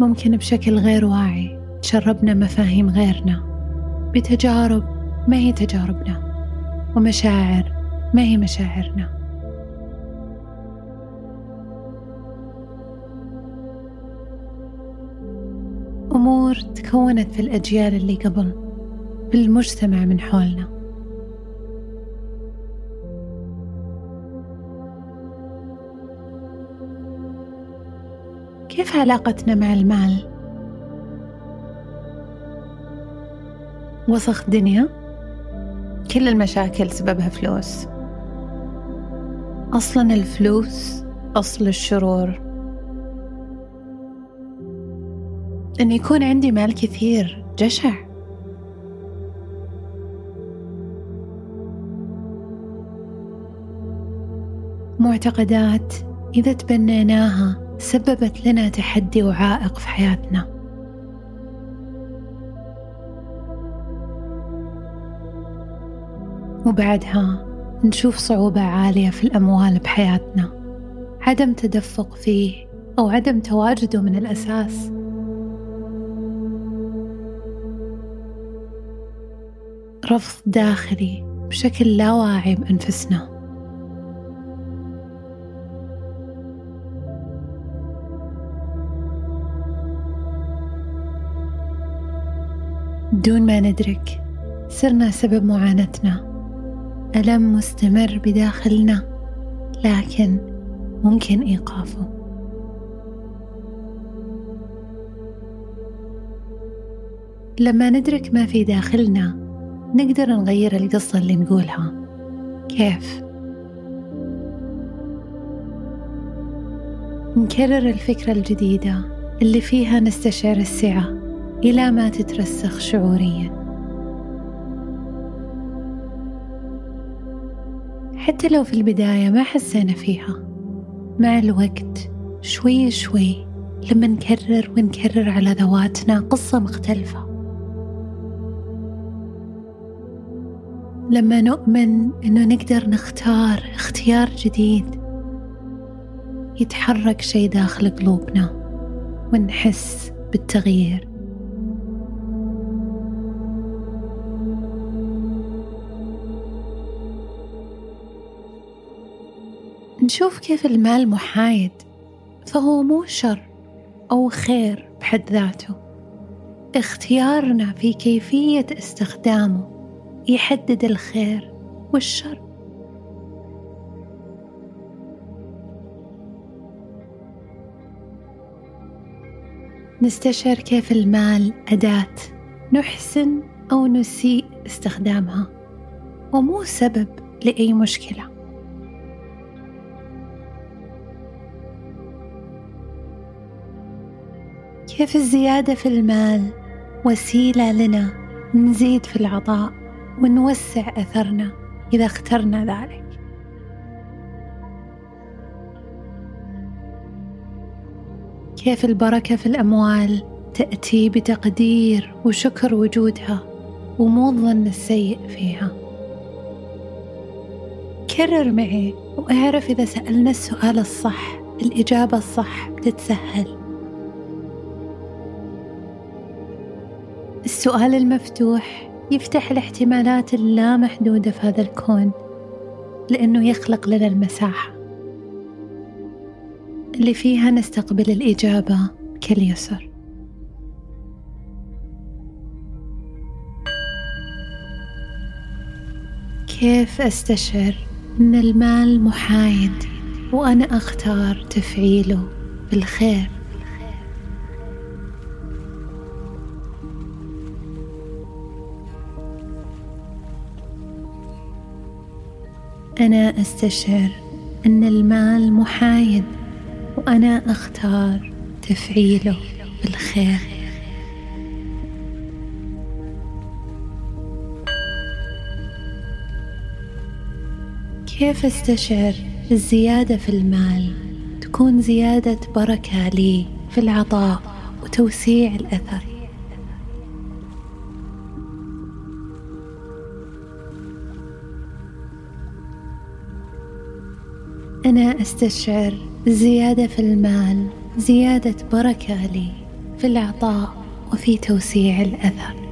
ممكن بشكل غير واعي تشربنا مفاهيم غيرنا. بتجارب ما هي تجاربنا ومشاعر ما هي مشاعرنا. أمور تكونت في الأجيال اللي قبل بالمجتمع من حولنا. كيف علاقتنا مع المال؟ وسخ دنيا؟ كل المشاكل سببها فلوس. أصلا الفلوس أصل الشرور. إن يكون عندي مال كثير جشع. معتقدات إذا تبنيناها سببت لنا تحدي وعائق في حياتنا. وبعدها نشوف صعوبة عالية في الأموال بحياتنا عدم تدفق فيه أو عدم تواجده من الأساس. رفض داخلي بشكل لا واعي بأنفسنا. دون ما ندرك صرنا سبب معاناتنا. ألم مستمر بداخلنا لكن ممكن إيقافه. لما ندرك ما في داخلنا نقدر نغير القصة اللي نقولها. كيف؟ نكرر الفكرة الجديدة اللي فيها نستشعر السعة. إلى ما تترسخ شعوريا. حتى لو في البداية ما حسينا فيها. مع الوقت شوي شوي لما نكرر ونكرر على ذواتنا قصة مختلفة. لما نؤمن إنه نقدر نختار اختيار جديد. يتحرك شيء داخل قلوبنا ونحس بالتغيير. نشوف كيف المال محايد فهو مو شر أو خير بحد ذاته. اختيارنا في كيفية استخدامه يحدد الخير والشر. نستشعر كيف المال أداة نحسن أو نسيء استخدامها ومو سبب لأي مشكلة. كيف الزيادة في المال؟ وسيلة لنا. نزيد في العطاء ونوسع أثرنا إذا اخترنا ذلك. كيف البركة في الأموال؟ تأتي بتقدير وشكر وجودها ومو الظن السيء فيها. كرر معي واعرف إذا سألنا السؤال الصح الإجابة الصح بتتسهل. السؤال المفتوح يفتح الاحتمالات اللامحدودة في هذا الكون لأنه يخلق لنا المساحة. اللي فيها نستقبل الإجابة بكل يسر. كيف أستشعر أن المال محايد وأنا أختار تفعيله بالخير؟ أنا أستشعر أن المال محايد وأنا أختار تفعيله بالخير. كيف أستشعر الزيادة في المال؟ تكون زيادة بركة لي في العطاء وتوسيع الأثر. أنا أستشعر زيادة في المال زيادة بركة لي في العطاء وفي توسيع الأثر.